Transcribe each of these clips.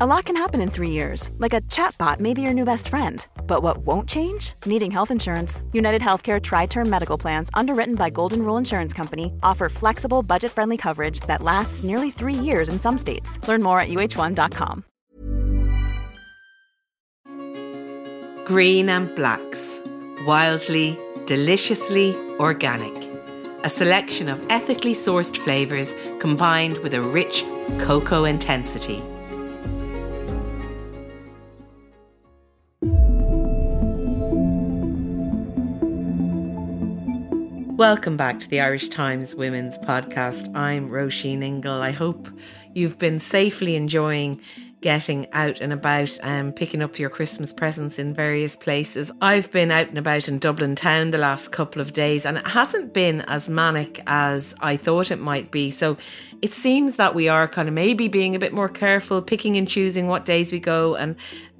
A lot can happen in three years, like a chatbot may be your new best friend. But what won't change? Needing health insurance. United Healthcare Tri Term Medical Plans, underwritten by Golden Rule Insurance Company, offer flexible, budget friendly coverage that lasts nearly three years in some states. Learn more at uh1.com. Green and Blacks. Wildly, deliciously organic. A selection of ethically sourced flavours combined with a rich cocoa intensity. Welcome back to the Irish Times Women's Podcast. I'm Roisin Ingle. I hope you've been safely enjoying getting out and about and picking up your Christmas presents in various places. I've been out and about in Dublin town the last couple of days and it hasn't been as manic as I thought it might be. So it seems that we are kind of maybe being a bit more careful, picking and choosing what days we go and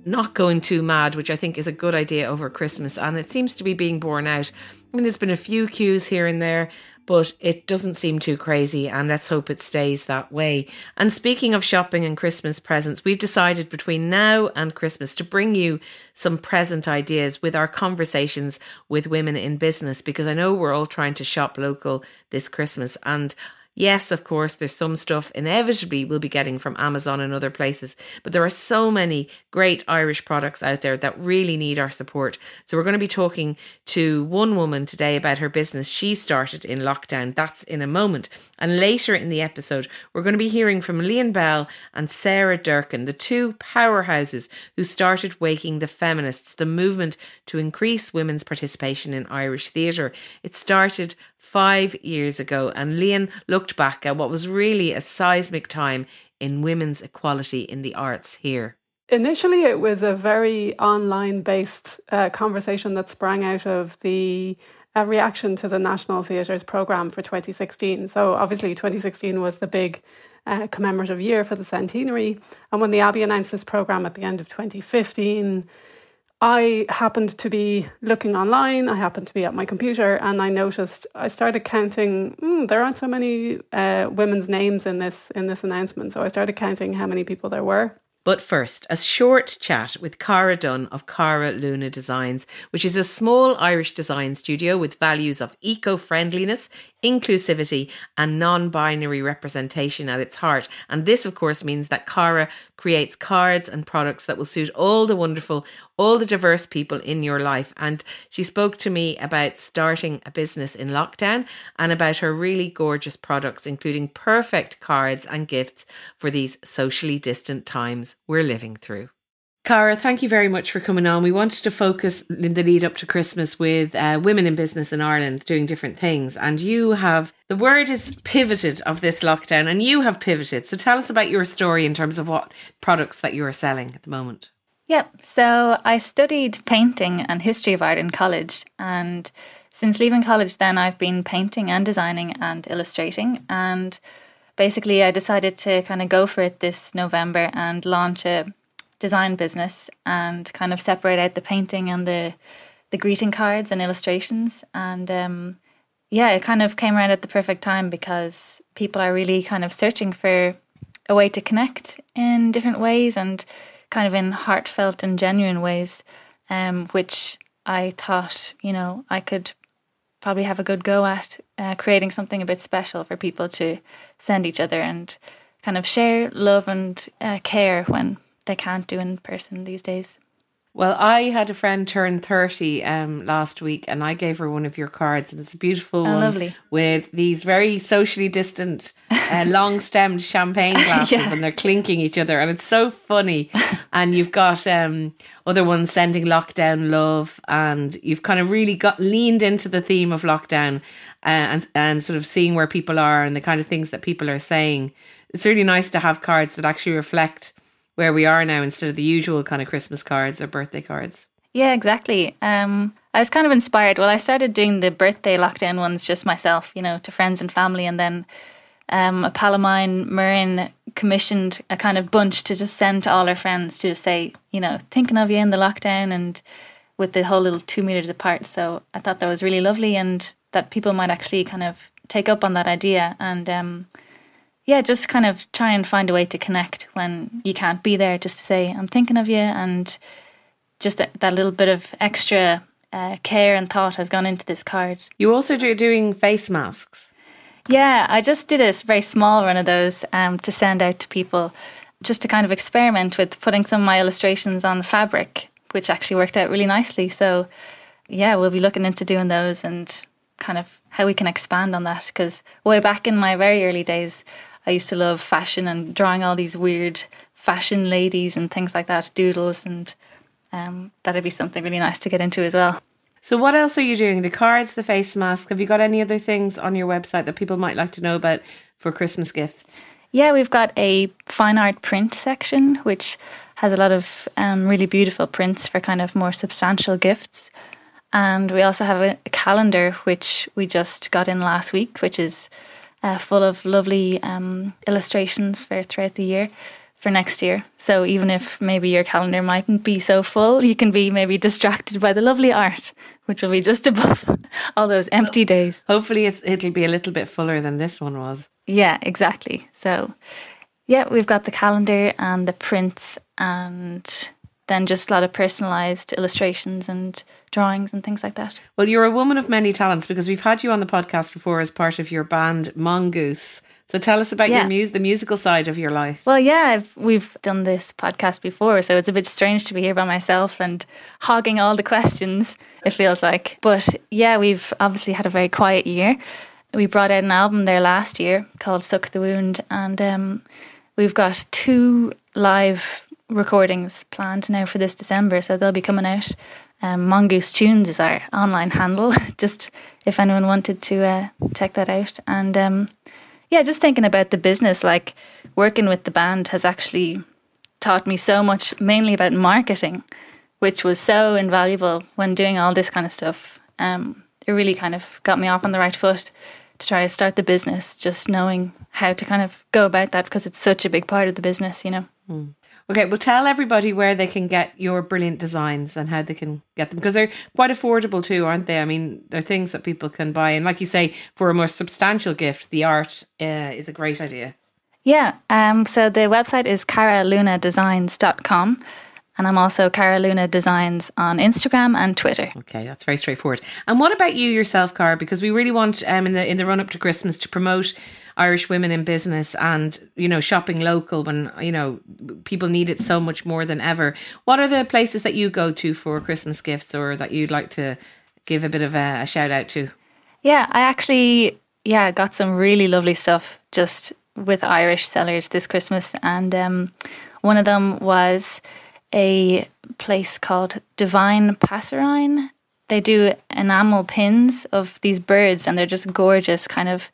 not going too mad, which I think is a good idea over Christmas. And it seems to be being borne out. I mean, there's been a few queues here and there, but it doesn't seem too crazy. And let's hope it stays that way. And speaking of shopping and Christmas presents, we've decided between now and Christmas to bring you some present ideas with our conversations with women in business, because I know we're all trying to shop local this Christmas. And Yes, of course, there's some stuff inevitably we'll be getting from Amazon and other places, but there are so many great Irish products out there that really need our support. So we're going to be talking to one woman today about her business she started in lockdown. That's in a moment. And later in the episode, we're going to be hearing from Lian Bell and Sarah Durcan, the two powerhouses who started Waking the Feminists, the movement to increase women's participation in Irish theatre. It started five years ago, and Lian looked back at what was really a seismic time in women's equality in the arts here. Initially, it was a very online based uh, conversation that sprang out of the reaction to the National Theatre's programme for 2016. So, obviously, 2016 was the big uh, commemorative year for the centenary. And when the Abbey announced this programme at the end of 2015, I happened to be looking online. I happened to be at my computer, and I noticed. I started counting. Mm, there aren't so many uh, women's names in this in this announcement, so I started counting how many people there were. But first, a short chat with Cara Dunne of Cara Luna Designs, which is a small Irish design studio with values of eco friendliness, inclusivity, and non binary representation at its heart. And this, of course, means that Cara creates cards and products that will suit all the wonderful, all the diverse people in your life. And she spoke to me about starting a business in lockdown and about her really gorgeous products, including perfect cards and gifts for these socially distant times we're living through. Cara, thank you very much for coming on. We wanted to focus in the lead up to Christmas with uh, women in business in Ireland doing different things. And you have, the word is pivoted of this lockdown, and you have pivoted. So tell us about your story in terms of what products that you are selling at the moment. Yep. So I studied painting and history of art in college. And since leaving college, then I've been painting and designing and illustrating. And basically, I decided to kind of go for it this November and launch a design business and kind of separate out the painting and the the greeting cards and illustrations and um, yeah it kind of came around at the perfect time because people are really kind of searching for a way to connect in different ways and kind of in heartfelt and genuine ways um, which I thought you know I could probably have a good go at uh, creating something a bit special for people to send each other and kind of share love and uh, care when they can't do in person these days. Well, I had a friend turn 30 um, last week and I gave her one of your cards and it's a beautiful oh, one lovely. with these very socially distant uh, long stemmed champagne glasses Yeah. and they're clinking each other and it's so funny. and you've got um, other ones sending lockdown love and you've kind of really got leaned into the theme of lockdown uh, and, and sort of seeing where people are and the kind of things that people are saying. It's really nice to have cards that actually reflect where we are now instead of the usual kind of Christmas cards or birthday cards. Yeah, exactly. Um, I was kind of inspired. Well, I started doing the birthday lockdown ones just myself, you know, to friends and family, and then um, a pal of mine, Marin, commissioned a kind of bunch to just send to all her friends to just say, you know, thinking of you in the lockdown and with the whole little two meters apart. So I thought that was really lovely and that people might actually kind of take up on that idea and um, yeah, just kind of try and find a way to connect when you can't be there, just to say, I'm thinking of you and just that, that little bit of extra uh, care and thought has gone into this card. You also do doing face masks. Yeah, I just did a very small run of those um, to send out to people, just to kind of experiment with putting some of my illustrations on fabric, which actually worked out really nicely. So, yeah, we'll be looking into doing those and kind of how we can expand on that. Because way back in my very early days, I used to love fashion and drawing all these weird fashion ladies and things like that, doodles, and um, that'd be something really nice to get into as well. So, what else are you doing? The cards, the face mask. Have you got any other things on your website that people might like to know about for Christmas gifts? Yeah, we've got a fine art print section, which has a lot of um, really beautiful prints for kind of more substantial gifts. And we also have a, a calendar, which we just got in last week, which is uh, full of lovely um, illustrations for throughout the year for next year. So even if maybe your calendar mightn't be so full, you can be maybe distracted by the lovely art, which will be just above all those empty days. Hopefully, it's, it'll be a little bit fuller than this one was. Yeah, exactly. So, yeah, we've got the calendar and the prints and then just a lot of personalized illustrations and drawings and things like that. Well, you're a woman of many talents because we've had you on the podcast before as part of your band Mongoose. So tell us about yeah. your music, the musical side of your life. Well, yeah, I've, we've done this podcast before, so it's a bit strange to be here by myself and hogging all the questions. It feels like, but yeah, we've obviously had a very quiet year. We brought out an album there last year called "Suck the Wound," and um, we've got two live recordings planned now for this December, so they'll be coming out. Um, Mongoose Tunes is our online handle, just if anyone wanted to uh, check that out. And um, yeah, just thinking about the business, like working with the band has actually taught me so much, mainly about marketing, which was so invaluable when doing all this kind of stuff. Um, it really kind of got me off on the right foot to try to start the business, just knowing how to kind of go about that because it's such a big part of the business, you know. Mm. Okay, well, tell everybody where they can get your brilliant designs and how they can get them because they're quite affordable too, aren't they? I mean, they're things that people can buy, and like you say, for a more substantial gift, the art uh, is a great idea. Yeah. Um. So the website is caralunadesigns.com. And I'm also Cara Luna Designs on Instagram and Twitter. Okay, that's very straightforward. And what about you yourself, Cara? Because we really want um, in the in the run up to Christmas to promote Irish women in business and you know shopping local when you know people need it so much more than ever. What are the places that you go to for Christmas gifts, or that you'd like to give a bit of a, a shout out to? Yeah, I actually yeah got some really lovely stuff just with Irish sellers this Christmas, and um, one of them was a place called Divine Passerine. They do enamel pins of these birds, and they're just gorgeous, kind of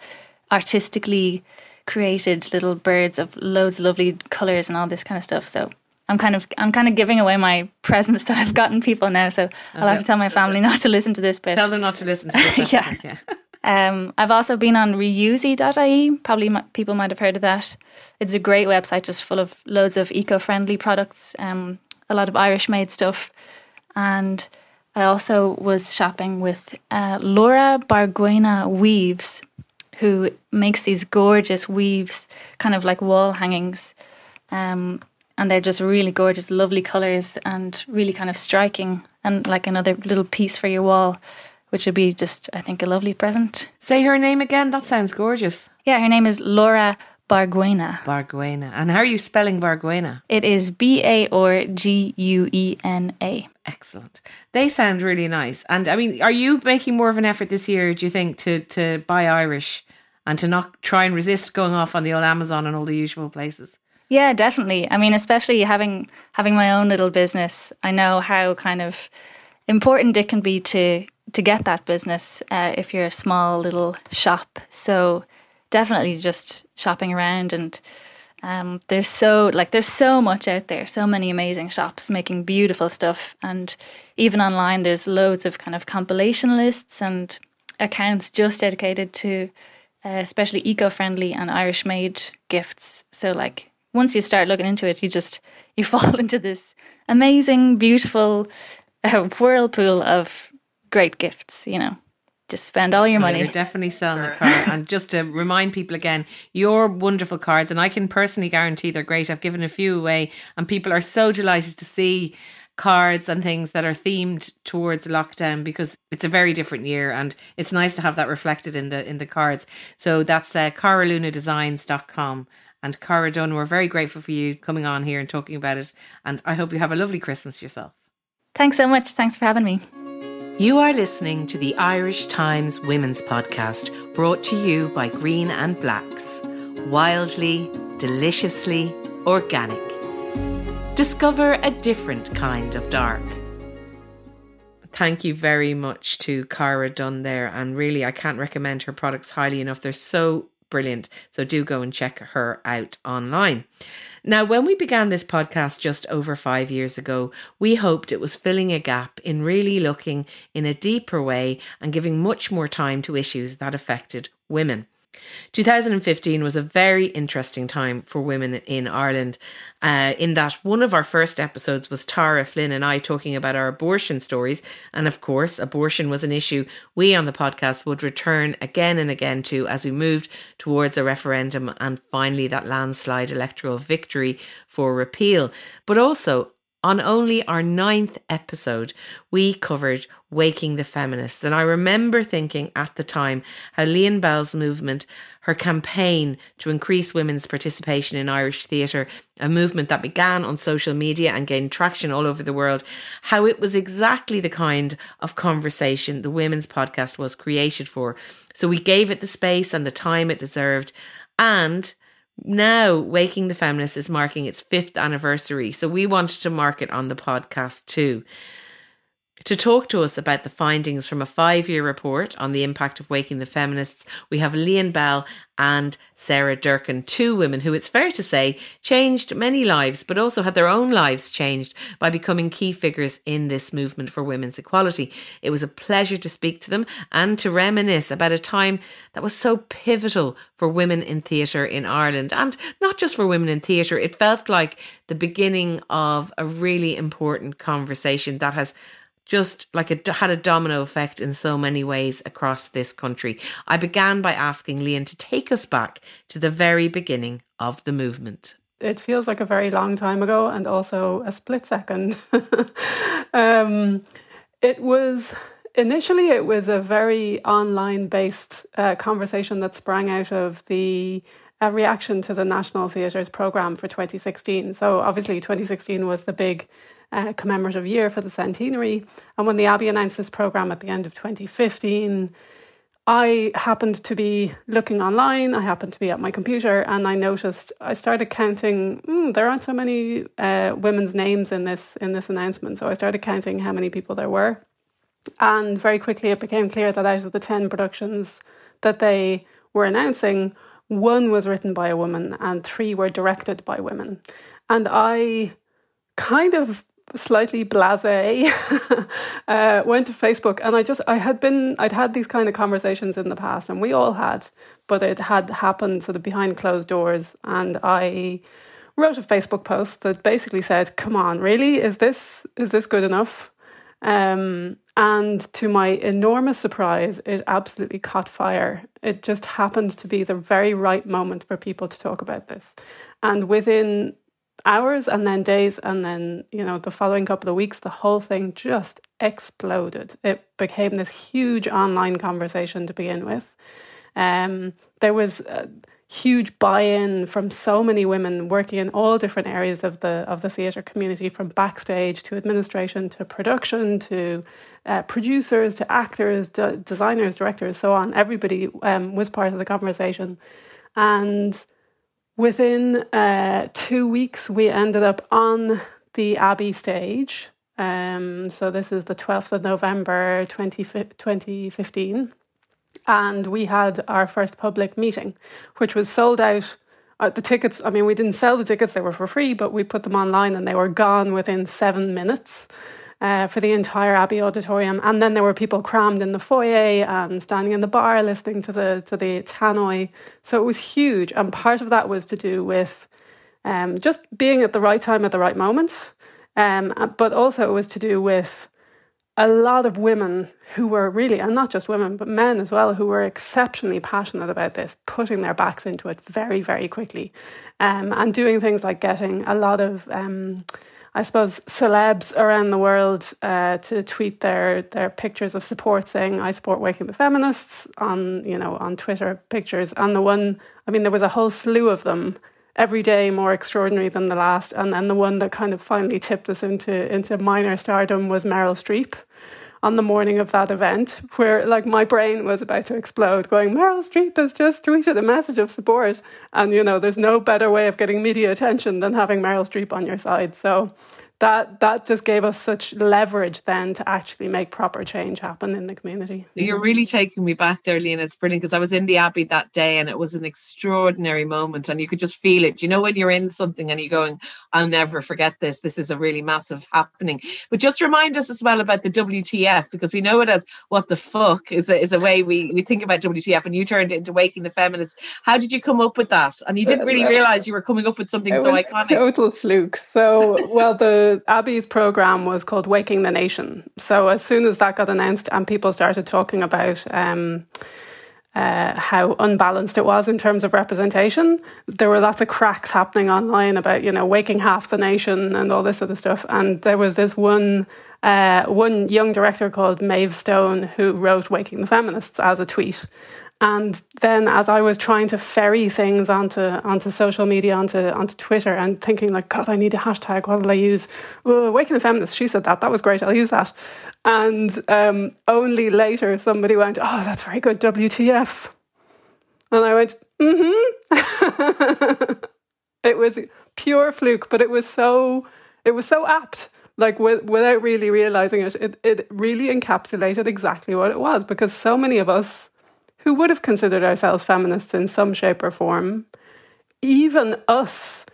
artistically created little birds of loads of lovely colors and all this kind of stuff. So I'm kind of I'm kind of giving away my presents that I've gotten people now. So I'll have to tell my family not to listen to this bit. Tell them not to listen to this. Episode, yeah. yeah. Um, I've also been on reusey.ie. Probably m- people might have heard of that. It's a great website, just full of loads of eco-friendly products. Um, a lot of Irish made stuff. And I also was shopping with uh, Laura Barguena Weaves, who makes these gorgeous weaves, kind of like wall hangings. Um, and they're just really gorgeous, lovely colours, and really kind of striking, and like another little piece for your wall, which would be just, I think, a lovely present. Say her name again. That sounds gorgeous. Yeah, her name is Laura Barguena. Barguena. And how are you spelling Barguena? It is B A R G U E N A. Excellent. They sound really nice. And I mean, are you making more of an effort this year, do you think, to, to buy Irish and to not try and resist going off on the old Amazon and all the usual places? Yeah, definitely. I mean, especially having having my own little business, I know how kind of important it can be to to get that business uh, if you're a small little shop. So definitely just shopping around and Um, there's so like there's so much out there, so many amazing shops making beautiful stuff, and even online there's loads of kind of compilation lists and accounts just dedicated to uh, especially eco-friendly and Irish-made gifts. So like once you start looking into it, you just you fall into this amazing, beautiful uh, whirlpool of great gifts. You know just spend all your money. You're definitely selling a card. and just to remind people again, your wonderful cards, and I can personally guarantee they're great. I've given a few away, and people are so delighted to see cards and things that are themed towards lockdown because it's a very different year and it's nice to have that reflected in the in the cards so that's uh, caralunadesigns.com and Cara Dunne, we're very grateful for you coming on here and talking about it. And I hope you have a lovely Christmas yourself. Thanks so much. Thanks for having me. You are listening to the Irish Times Women's Podcast, brought to you by Green and Blacks. Wildly, deliciously organic. Discover a different kind of dark. Thank you very much to Cara Dunne there. And really, I can't recommend her products highly enough. They're so brilliant. So do go and check her out online. Now, when we began this podcast just over five years ago, we hoped it was filling a gap in really looking in a deeper way and giving much more time to issues that affected women. 2015 was a very interesting time for women in Ireland, uh, in that one of our first episodes was Tara Flynn and I talking about our abortion stories. And of course, abortion was an issue we on the podcast would return again and again to as we moved towards a referendum and finally that landslide electoral victory for repeal. But also, on only our ninth episode, we covered Waking the Feminists. And I remember thinking at the time how Lian Bell's movement, her campaign to increase women's participation in Irish theatre, a movement that began on social media and gained traction all over the world, how it was exactly the kind of conversation the Women's Podcast was created for. So we gave it the space and the time it deserved. And now Waking the Feminist is marking its fifth anniversary. So we wanted to mark it on the podcast too. To talk to us about the findings from a five year report on the impact of waking the feminists, we have Lian Bell and Sarah Durcan, two women who it's fair to say changed many lives, but also had their own lives changed by becoming key figures in this movement for women's equality. It was a pleasure to speak to them and to reminisce about a time that was so pivotal for women in theatre in Ireland. And not just for women in theatre, it felt like the beginning of a really important conversation that has just like it had a domino effect in so many ways across this country. I began by asking Lian to take us back to the very beginning of the movement. It feels like a very long time ago and also a split second. um, it was initially it was a very online based uh, conversation that sprang out of the a reaction to the National Theatre's programme for 2016. So, obviously, 2016 was the big uh, commemorative year for the centenary. And when the Abbey announced this programme at the end of 2015, I happened to be looking online, I happened to be at my computer, and I noticed I started counting. Mm, there aren't so many uh, women's names in this in this announcement, so I started counting how many people there were, and very quickly it became clear that out of the ten productions that they were announcing, one was written by a woman and three were directed by women. And I kind of slightly blasé uh, went to facebook and i just i had been i'd had these kind of conversations in the past and we all had but it had happened sort of behind closed doors and i wrote a facebook post that basically said come on really is this is this good enough um, and to my enormous surprise, it absolutely caught fire. It just happened to be the very right moment for people to talk about this. And within hours and then days and then, you know, the following couple of weeks, the whole thing just exploded. It became this huge online conversation to begin with. Um, there was. Huge buy-in from so many women working in all different areas of the of the theatre community, from backstage to administration to production to uh, producers to actors, designers, directors, so on. Everybody um, was part of the conversation, and within uh, two weeks, we ended up on the Abbey stage. Um, so this is the 12th of November 20, 2015 and we had our first public meeting, which was sold out uh, the tickets. I mean, we didn't sell the tickets; they were for free, but we put them online, and they were gone within seven minutes. Uh, for the entire Abbey auditorium, and then there were people crammed in the foyer and standing in the bar listening to the to the tannoy. So it was huge, and part of that was to do with um, just being at the right time at the right moment, um, but also it was to do with a lot of women who were really, and not just women, but men as well, who were exceptionally passionate about this, putting their backs into it very, very quickly, um, and doing things like getting a lot of. Um, I suppose celebs around the world uh, to tweet their their pictures of support, saying "I support Waking the Feminists" on you know on Twitter pictures, and the one I mean there was a whole slew of them every day more extraordinary than the last. And then the one that kind of finally tipped us into into minor stardom was Meryl Streep on the morning of that event, where like my brain was about to explode, going, Meryl Streep has just tweeted a message of support. And you know, there's no better way of getting media attention than having Meryl Streep on your side. So that that just gave us such leverage then to actually make proper change happen in the community. You're mm-hmm. really taking me back there, Lian. It's brilliant because I was in the Abbey that day and it was an extraordinary moment and you could just feel it. You know, when you're in something and you're going, I'll never forget this. This is a really massive happening. But just remind us as well about the WTF because we know it as what the fuck is a, is a way we, we think about WTF and you turned it into Waking the Feminists. How did you come up with that? And you didn't uh, really realize you were coming up with something it so iconic. Total fluke. So, well, the Abbey's program was called Waking the Nation. So as soon as that got announced and people started talking about um, uh, how unbalanced it was in terms of representation, there were lots of cracks happening online about you know waking half the nation and all this of stuff. And there was this one. Uh, one young director called Maeve Stone who wrote Waking the Feminists as a tweet. And then as I was trying to ferry things onto onto social media, onto onto Twitter, and thinking like, God, I need a hashtag. What will I use? Oh, Waking the Feminist, She said that. That was great. I'll use that. And um, only later somebody went, Oh, that's very good. WTF? And I went, Mm-hmm. it was pure fluke, but it was so it was so apt like with, without really realizing it, it, it really encapsulated exactly what it was because so many of us who would have considered ourselves feminists in some shape or form, even us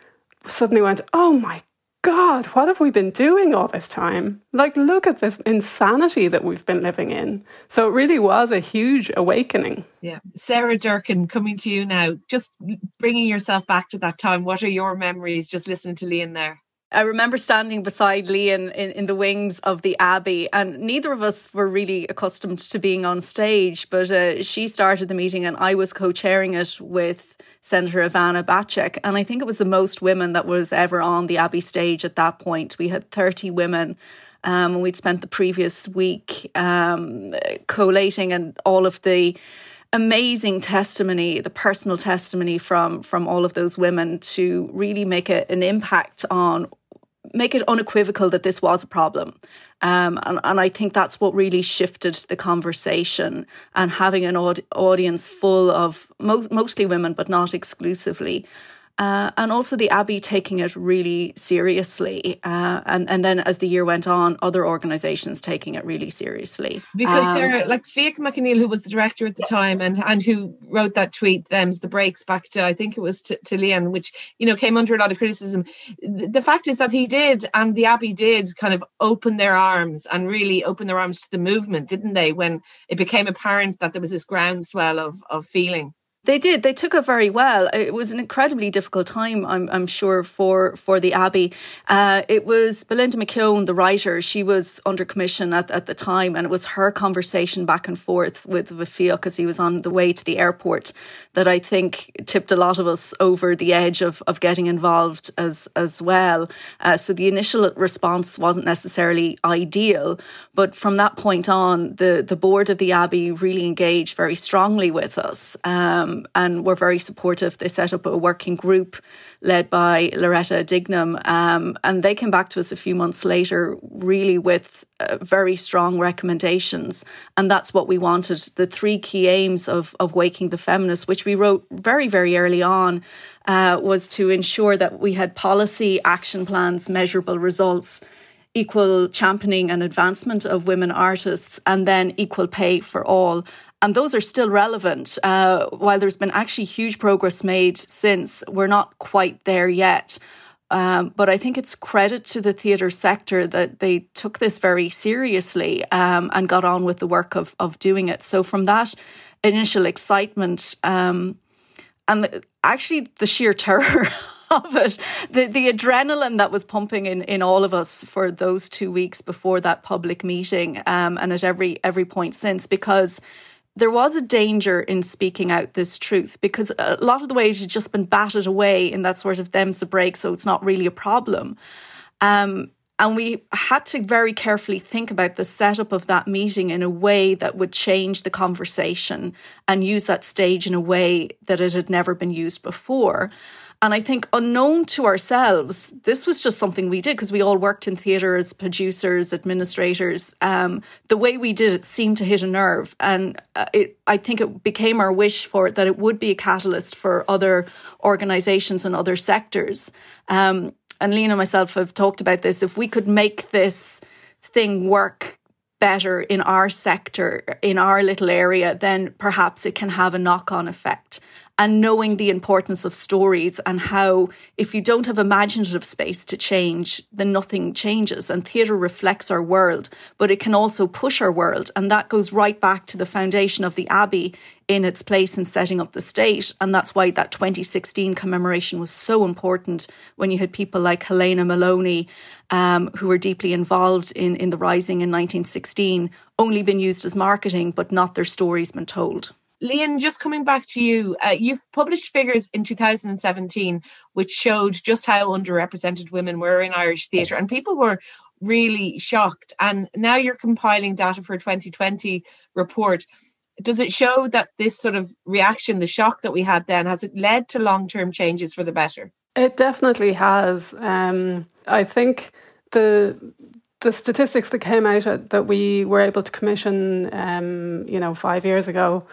suddenly went, oh my God, what have we been doing all this time? Like, look at this insanity that we've been living in. So it really was a huge awakening. Yeah. Sarah Durcan, coming to you now, just bringing yourself back to that time. What are your memories just listening to Lian there? I remember standing beside Lian in, in, the wings of the Abbey, and neither of us were really accustomed to being on stage. But uh, she started the meeting, and I was co chairing it with Senator Ivana Bacik. And I think it was the most women that was ever on the Abbey stage at that point. We had 30 women. Um, we'd spent the previous week um, collating and all of the amazing testimony, the personal testimony from from all of those women to really make a, an impact on make it unequivocal that this was a problem. Um, and, and I think that's what really shifted the conversation and having an aud- audience full of most, mostly women, but not exclusively, uh, and also the Abbey taking it really seriously. Uh, and, and then as the year went on, other organisations taking it really seriously. Because um, Sarah, like Fiach Mac Conghail, who was the director at the time and, and who wrote that tweet, them's the breaks back to, I think it was to, to Lian, which, you know, came under a lot of criticism. The, the fact is that he did, and the Abbey did kind of open their arms and really open their arms to the movement, didn't they? When it became apparent that there was this groundswell of, of feeling. They did. They took it very well. It was an incredibly difficult time, I'm, I'm sure, for for the Abbey. Uh, it was Belinda McKeown, the writer. She was under commission at, at the time, and it was her conversation back and forth with Fiach as he was on the way to the airport that I think tipped a lot of us over the edge of, of getting involved as as well. Uh, so the initial response wasn't necessarily ideal, but from that point on, the the board of the Abbey really engaged very strongly with us. Um, and were very supportive. They set up a working group led by Loretta Dignam, um, and they came back to us a few months later, really with uh, very strong recommendations, and that's what we wanted. The three key aims of of waking the feminists, which we wrote very very early on. Uh, was to ensure that we had policy action plans, measurable results, equal championing and advancement of women artists, and then equal pay for all. And those are still relevant. Uh, while there's been actually huge progress made since, we're not quite there yet. Um, but I think it's credit to the theatre sector that they took this very seriously um, and got on with the work of of doing it. So from that initial excitement um, and actually the sheer terror of it, the the adrenaline that was pumping in in all of us for those two weeks before that public meeting, um, and at every every point since, because there was a danger in speaking out this truth because a lot of the ways you've just been batted away in that sort of them's the break, so it's not really a problem. Um, and we had to very carefully think about the setup of that meeting in a way that would change the conversation and use that stage in a way that it had never been used before. And I think, unknown to ourselves, this was just something we did because we all worked in theatre as producers, administrators. Um, the way we did it seemed to hit a nerve. And uh, it, I think it became our wish for it that it would be a catalyst for other organisations and other sectors. Um, and Lian and myself have talked about this. If we could make this thing work better in our sector, in our little area, then perhaps it can have a knock on effect and knowing the importance of stories and how if you don't have imaginative space to change, then nothing changes. And theatre reflects our world, but it can also push our world. And that goes right back to the foundation of the Abbey in its place in setting up the state. And that's why that 2016 commemoration was so important when you had people like Helena Molony, um, who were deeply involved in, in the rising in 1916, only been used as marketing, but not their stories been told. Lian, just coming back to you, uh, you've published figures in 2017 which showed just how underrepresented women were in Irish theatre, and people were really shocked. And now you're compiling data for a 2020 report. Does it show that this sort of reaction, the shock that we had then, has it led to long term changes for the better? It definitely has. Um, I think the the statistics that came out that we were able to commission, um, you know, five years ago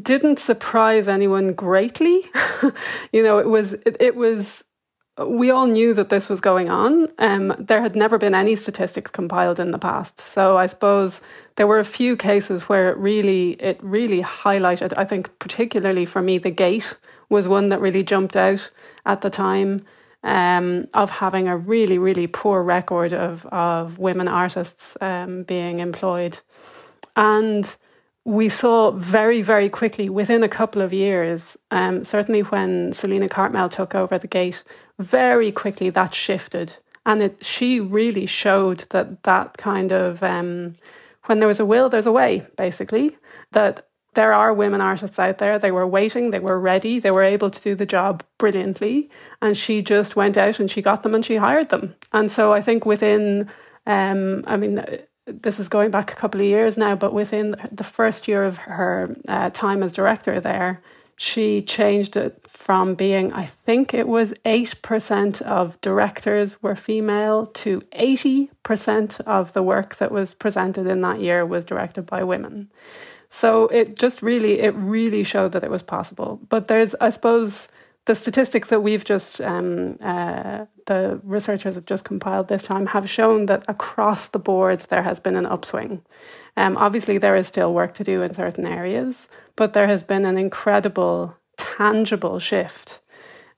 didn't surprise anyone greatly. you know, it was it, it, was we all knew that this was going on. Um, there had never been any statistics compiled in the past, so I suppose there were a few cases where it really it really highlighted. I think particularly for me, the gate was one that really jumped out at the time. Um, of having a really, really poor record of, of women artists um, being employed. And we saw very, very quickly within a couple of years, um, certainly when Selina Cartmell took over the gate, very quickly that shifted. And it, she really showed that that kind of, um, when there was a will, there's a way, basically. That there are women artists out there. They were waiting, they were ready, they were able to do the job brilliantly. And she just went out and she got them and she hired them. And so I think within, um, I mean, this is going back a couple of years now, but within the first year of her uh, time as director there, she changed it from being, I think it was 8% of directors were female to 80% of the work that was presented in that year was directed by women. So it just really, it really showed that it was possible. But there's, I suppose, the statistics that we've just um, uh, the researchers have just compiled this time have shown that across the board there has been an upswing. Um, obviously, there is still work to do in certain areas, but there has been an incredible, tangible shift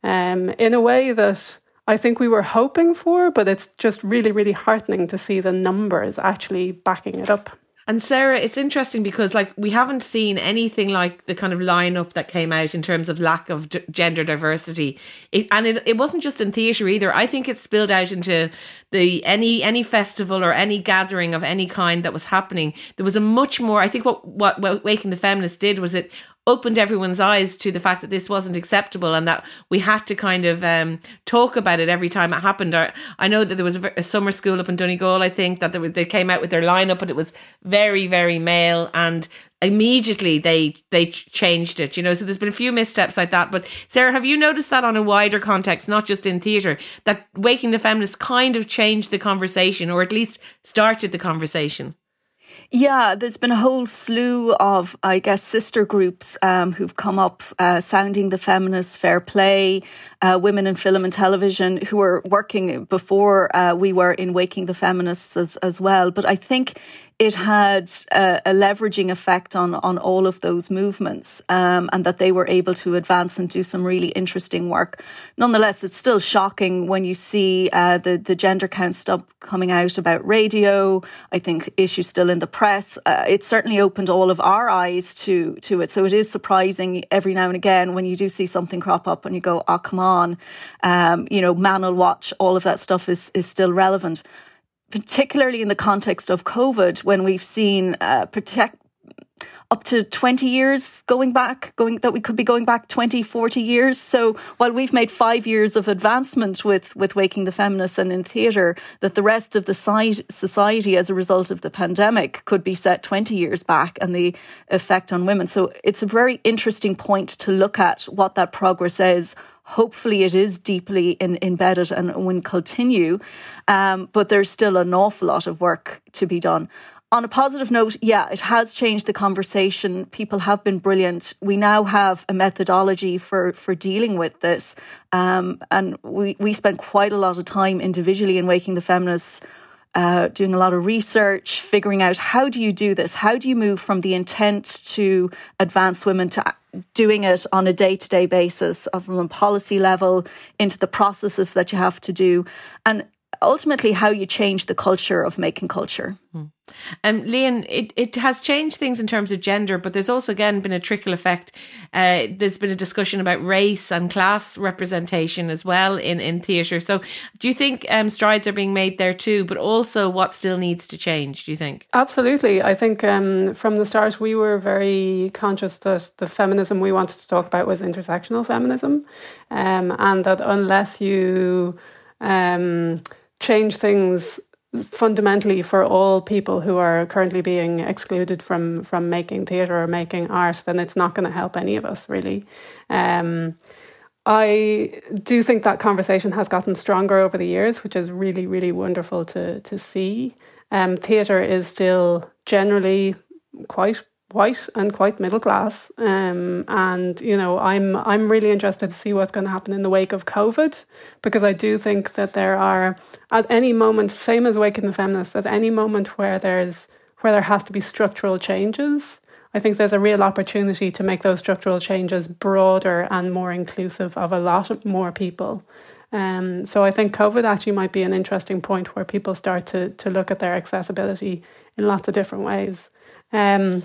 um, in a way that I think we were hoping for, but it's just really, really heartening to see the numbers actually backing it up. And Sarah, it's interesting because like we haven't seen anything like the kind of lineup that came out in terms of lack of d- gender diversity. It, and it, it wasn't just in theatre either. I think it spilled out into the any any festival or any gathering of any kind that was happening. There was a much more. I think what what, what Waking the Feminist did was it opened everyone's eyes to the fact that this wasn't acceptable and that we had to kind of um, talk about it every time it happened. Or, I know that there was a, a, summer school up in Donegal, I think, that they came out with their lineup and it was very, very male and immediately they they changed it you know? So there's been a few missteps like that. But sarah have you noticed that on a wider context not just in theatre that waking the feminists kind of changed the conversation or at least started the conversation yeah, there's been a whole slew of, I guess, sister groups um, who've come up uh, sounding the feminist fair play, uh, women in film and television who were working before uh, we were in Waking the Feminists as, as well. But I think it had a, a, leveraging effect on on all of those movements, um, and that they were able to advance and do some really interesting work. Nonetheless, it's still shocking when you see uh, the the gender count stuff coming out about radio. I think issues still in the press. Uh, it certainly opened all of our eyes to to it. So it is surprising every now and again when you do see something crop up and you go, "Oh, come on," um, you know, man will watch. All of that stuff is is still relevant particularly in the context of COVID, when we've seen uh, protect up to 20 years going back, going that we could be going back 20, 40 years. So while we've made five years of advancement with, with Waking the Feminists and in theatre, that the rest of the society as a result of the pandemic could be set 20 years back and the effect on women. So it's a very interesting point to look at what that progress is Hopefully, it is deeply in, embedded and will continue, um, but there's still an awful lot of work to be done. On a positive note, yeah, it has changed the conversation. People have been brilliant. We now have a methodology for for dealing with this, um, and we we spent quite a lot of time individually in waking the feminists uh, doing a lot of research, figuring out how do you do this? How do you move from the intent to advance women to doing it on a day to day basis from a policy level into the processes that you have to do? And ultimately, how you change the culture of making culture. Mm. Um, Lian, it, it has changed things in terms of gender, but there's also again been a trickle effect. Uh, there's been a discussion about race and class representation as well in, in theatre. So, do you think um, strides are being made there too? But also, what still needs to change? Do you think? Absolutely. I think um, from the start we were very conscious that the feminism we wanted to talk about was intersectional feminism, um, and that unless you um, change things fundamentally for all people who are currently being excluded from from making theatre or making art, then it's not going to help any of us really. Um, I do think that conversation has gotten stronger over the years, which is really really wonderful to to see. Um, theatre is still generally quite white and quite middle class. Um, and you know, I'm I'm really interested to see what's going to happen in the wake of COVID, because I do think that there are at any moment, same as Waking the Feminists, at any moment where there's where there has to be structural changes. I think there's a real opportunity to make those structural changes broader and more inclusive of a lot more people. Um, so I think COVID actually might be an interesting point where people start to to look at their accessibility in lots of different ways. Um,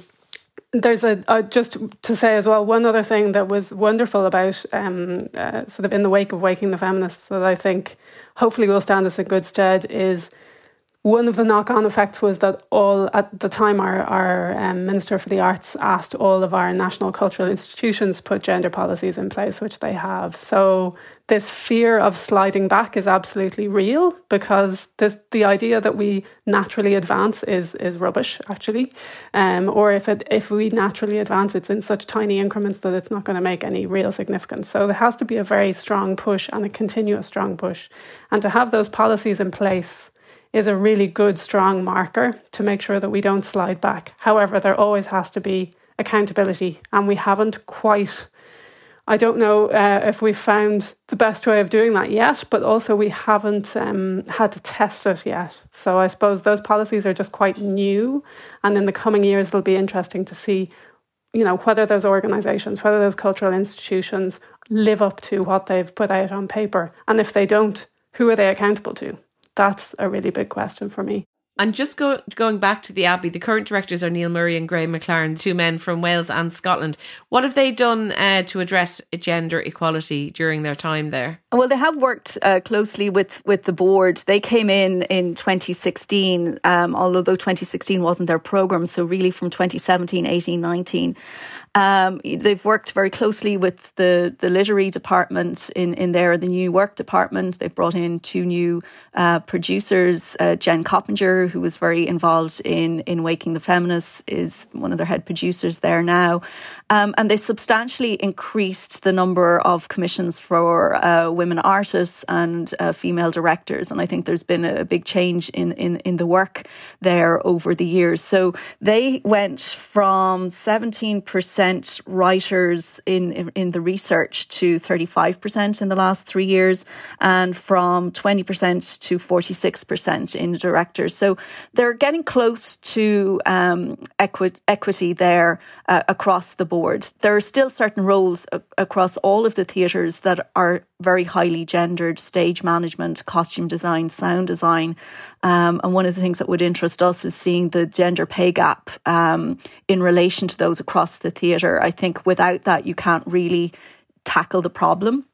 there's a, a, just to say as well one other thing that was wonderful about um, uh, sort of in the wake of waking the feminists that I think hopefully will stand us in good stead is one of the knock-on effects was that all at the time our, our um, minister for the arts asked all of our national cultural institutions put gender policies in place which they have. So this fear of sliding back is absolutely real because this, the idea that we naturally advance is is rubbish actually. Um, or if it if we naturally advance it's in such tiny increments that it's not going to make any real significance. So there has to be a very strong push and a continuous strong push. And to have those policies in place is a really good, strong marker to make sure that we don't slide back. However, there always has to be accountability, and we haven't quite. I don't know uh, if we've found the best way of doing that yet, but also we haven't um, had to test it yet. So I suppose those policies are just quite new, and in the coming years, it'll be interesting to see, you know, whether those organisations, whether those cultural institutions live up to what they've put out on paper, and if they don't, who are they accountable to? That's a really big question for me. And just go, going back to the Abbey, the current directors are Neil Murray and Graham McLaren, two men from Wales and Scotland. What have they done uh, to address gender equality during their time there? Well, they have worked uh, closely with, with the board. They came in in 2016, um, although 2016 wasn't their programme. So, really, from 2017, 18, 19. Um, they've worked very closely with the, the literary department in, in there, the new work department. They've brought in two new uh, producers. Uh, Jen Coppinger, who was very involved in, in Waking the Feminists, is one of their head producers there now. Um, and they substantially increased the number of commissions for uh, women artists and uh, female directors. And I think there's been a big change in, in, in the work there over the years. So they went from 17% percent writers in in the research to 35% in the last three years, and from 20% to 46% in directors. So they're getting close to um, equi- equity there uh, across the board. There are still certain roles a- across all of the theatres that are very highly gendered stage management, costume design, sound design. Um, and one of the things that would interest us is seeing the gender pay gap um, in relation to those across the theatre. I think without that, you can't really tackle the problem.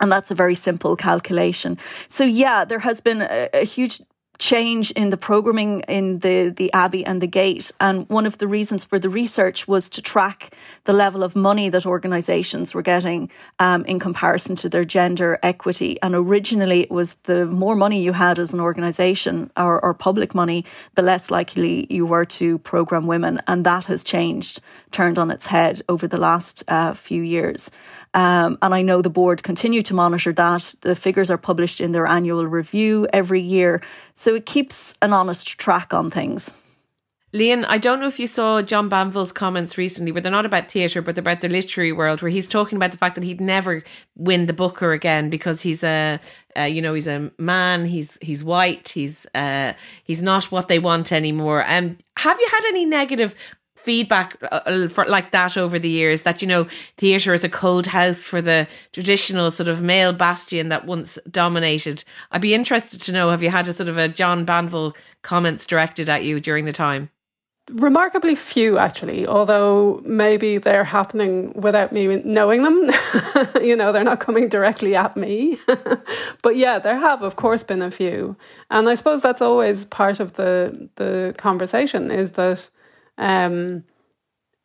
And that's a very simple calculation. So, yeah, there has been a, a huge change in the programming in the, the Abbey and the Gate. And one of the reasons for the research was to track the level of money that organisations were getting um, in comparison to their gender equity. And originally, it was the more money you had as an organisation or, or public money, the less likely you were to programme women. And that has changed, turned on its head over the last uh, few years. Um, and I know the board continue to monitor that. The figures are published in their annual review every year. So it keeps an honest track on things. Lian, I don't know if you saw John Banville's comments recently, but they're not about theatre, but they're about the literary world, where he's talking about the fact that he'd never win the Booker again because he's a, you know, he's a man, he's he's white, he's uh, he's not what they want anymore. Um, have you had any negative feedback uh, uh, for like that over the years that you know theatre is a cold house for the traditional sort of male bastion that once dominated. I'd be interested to know have you had a sort of a john banville comments directed at you during the time? Remarkably few actually although maybe they're happening without me knowing them. You know they're not coming directly at me. But yeah there have of course been a few. And i suppose that's always part of the the conversation is that um,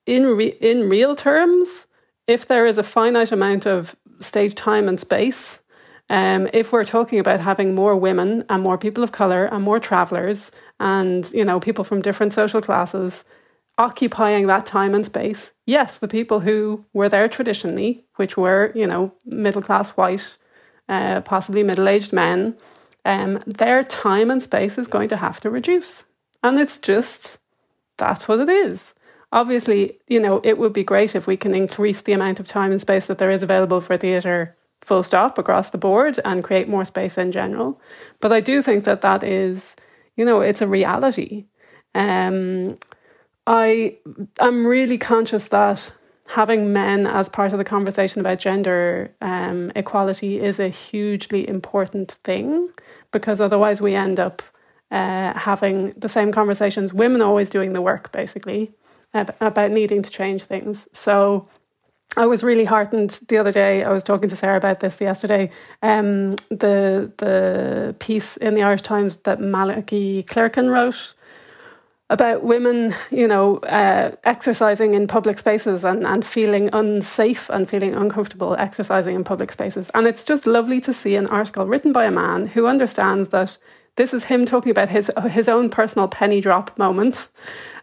in re- in real terms, if there is a finite amount of stage time and space, um, if we're talking about having more women and more people of color and more travelers and you know people from different social classes occupying that time and space, yes, the people who were there traditionally, which were you know middle class white, uh, possibly middle aged men, um, their time and space is going to have to reduce, and it's just that's what it is. Obviously, you know, it would be great if we can increase the amount of time and space that there is available for theatre full stop across the board and create more space in general. But I do think that that is, you know, it's a reality. Um, I I'm really conscious that having men as part of the conversation about gender um, equality is a hugely important thing because otherwise we end up uh, having the same conversations, women always doing the work basically about needing to change things. So I was really heartened the other day. I was talking to Sarah about this yesterday. Um, the the piece in the Irish Times that Malachy Clerkin wrote about women, you know, uh, exercising in public spaces and, and feeling unsafe and feeling uncomfortable exercising in public spaces. And it's just lovely to see an article written by a man who understands that this is him talking about his his own personal penny drop moment,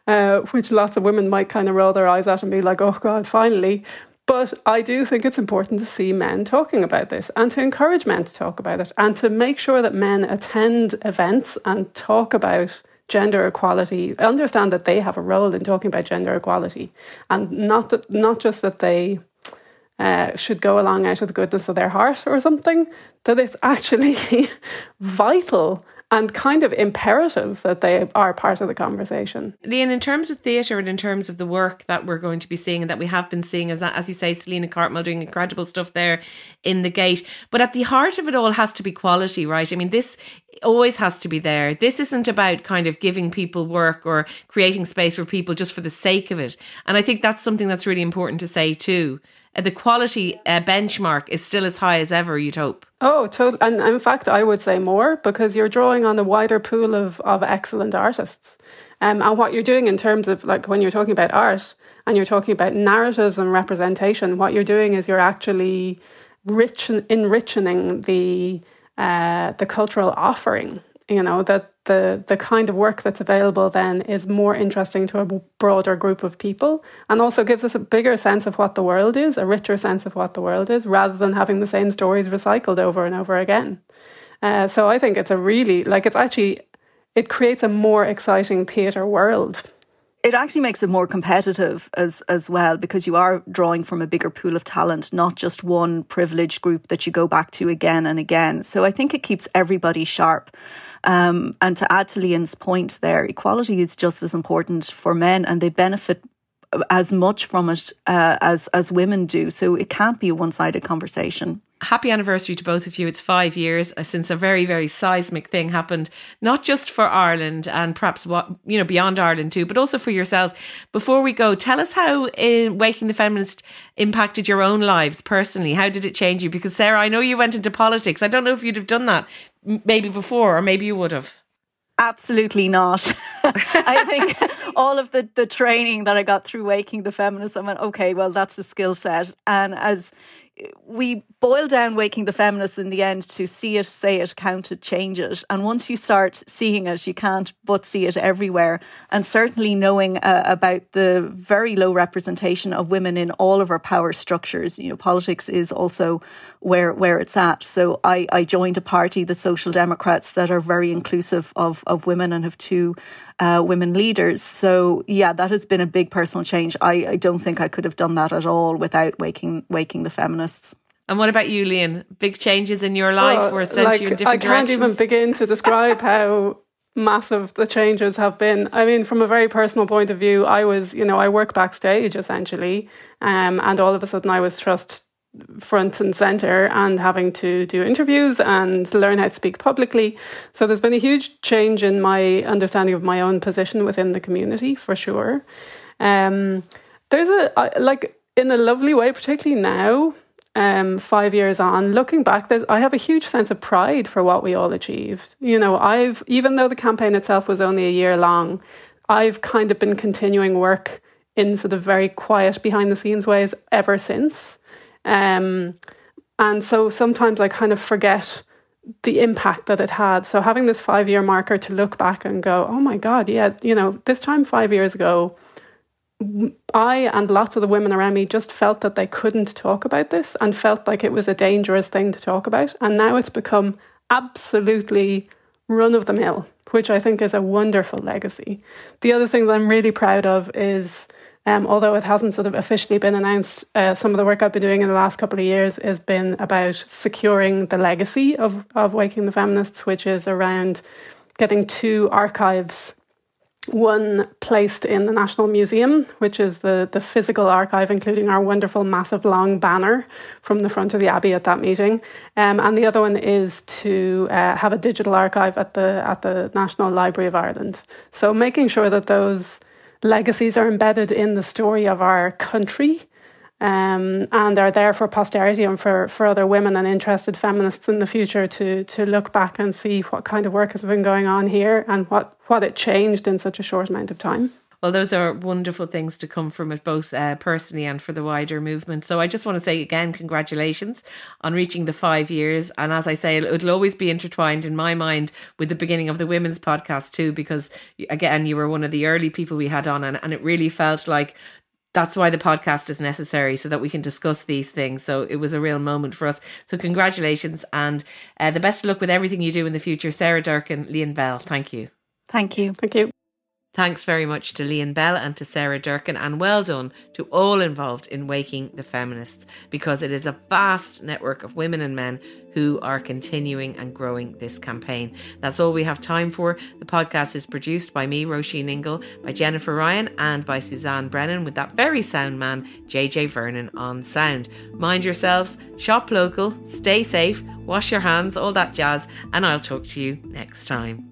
uh, which lots of women might kind of roll their eyes at and be like, "Oh God, finally." But I do think it's important to see men talking about this and to encourage men to talk about it and to make sure that men attend events and talk about gender equality, understand that they have a role in talking about gender equality, and not that, not just that they uh, should go along out of the goodness of their heart or something, that it's actually vital and kind of imperative that they are part of the conversation. Lian, in terms of theatre and in terms of the work that we're going to be seeing and that we have been seeing, as, as you say, Selina Cartmell doing incredible stuff there in the gate. But at the heart of it all has to be quality, right? I mean, this always has to be there. This isn't about kind of giving people work or creating space for people just for the sake of it. And I think that's something that's really important to say too. Uh, the quality uh, benchmark is still as high as ever, you'd hope. Oh, totally. And in fact, I would say more because you're drawing on a wider pool of, of excellent artists. Um, and what you're doing in terms of like when you're talking about art and you're talking about narratives and representation, what you're doing is you're actually rich enriching the uh, the cultural offering. You know that the the kind of work that's available then is more interesting to a broader group of people, and also gives us a bigger sense of what the world is, a richer sense of what the world is, rather than having the same stories recycled over and over again. Uh, so I think it's a really like it's actually it creates a more exciting theatre world it actually makes it more competitive as as well because you are drawing from a bigger pool of talent, not just one privileged group that you go back to again and again. So I think it keeps everybody sharp. Um, and to add to Lian's point there, equality is just as important for men and they benefit as much from it uh, as as women do. So it can't be a one sided conversation happy anniversary to both of you. It's five years uh, since a very, very seismic thing happened, not just for Ireland and perhaps what, you know, beyond Ireland too, but also for yourselves. Before we go, tell us how uh, Waking the Feminist impacted your own lives personally. How did it change you? Because Sarah, I know you went into politics. I don't know if you'd have done that maybe before or maybe you would have. Absolutely not. I think all of the, the training that I got through Waking the Feminist, I went, okay, well, that's the skill set. And as we boil down waking the feminists in the end to see it, say it, count it, change it. And once you start seeing it, you can't but see it everywhere. And certainly knowing uh, about the very low representation of women in all of our power structures. You know, politics is also where where it's at. So I, I joined a party, the Social Democrats, that are very inclusive of of women and have two uh, women leaders. So yeah, that has been a big personal change. I, I don't think I could have done that at all without waking waking the feminists. And what about you, Lian? Big changes in your life well, or sent like, you in different I can't directions? even begin to describe how massive the changes have been. I mean, from a very personal point of view, I was, you know, I work backstage essentially, um, and all of a sudden I was thrust front and center and having to do interviews and learn how to speak publicly. So there's been a huge change in my understanding of my own position within the community for sure. Um, there's a like in a lovely way, particularly now. Um, five years on, looking back, I have a huge sense of pride for what we all achieved. You know, I've even though the campaign itself was only a year long, I've kind of been continuing work in sort of very quiet behind the scenes ways ever since. Um, and so sometimes I kind of forget the impact that it had. So having this five year marker to look back and go, oh my God, yeah, you know, this time five years ago, I and lots of the women around me just felt that they couldn't talk about this and felt like it was a dangerous thing to talk about. And now it's become absolutely run of the mill, which I think is a wonderful legacy. The other thing that I'm really proud of is um, although it hasn't sort of officially been announced, uh, some of the work I've been doing in the last couple of years has been about securing the legacy of, of Waking the Feminists, which is around getting two archives one placed in the National Museum, which is the, the physical archive, including our wonderful, massive, long banner from the front of the Abbey at that meeting. Um, and the other one is to uh, have a digital archive at the at the National Library of Ireland. So making sure that those legacies are embedded in the story of our country um, and are there for posterity and for, for other women and interested feminists in the future to to look back and see what kind of work has been going on here and what, what it changed in such a short amount of time. Well, those are wonderful things to come from it, both uh, personally and for the wider movement. So I just want to say again, congratulations on reaching the five years. And as I say, it'll always be intertwined in my mind with the beginning of the women's podcast too, because again, you were one of the early people we had on, and, and it really felt like that's why the podcast is necessary so that we can discuss these things. So it was a real moment for us. So congratulations and uh, the best of luck with everything you do in the future. Sarah Durcan, Lian Bell, thank you. Thank you. Thank you. Thanks very much to Lian Bell and to Sarah Durcan, and well done to all involved in Waking the Feminists, because it is a vast network of women and men who are continuing and growing this campaign. That's all we have time for. The podcast is produced by me, Roisin Ingle, by Jennifer Ryan, and by Suzanne Brennan, with that very sound man, JJ Vernon, on sound. Mind yourselves, shop local, stay safe, wash your hands, all that jazz, and I'll talk to you next time.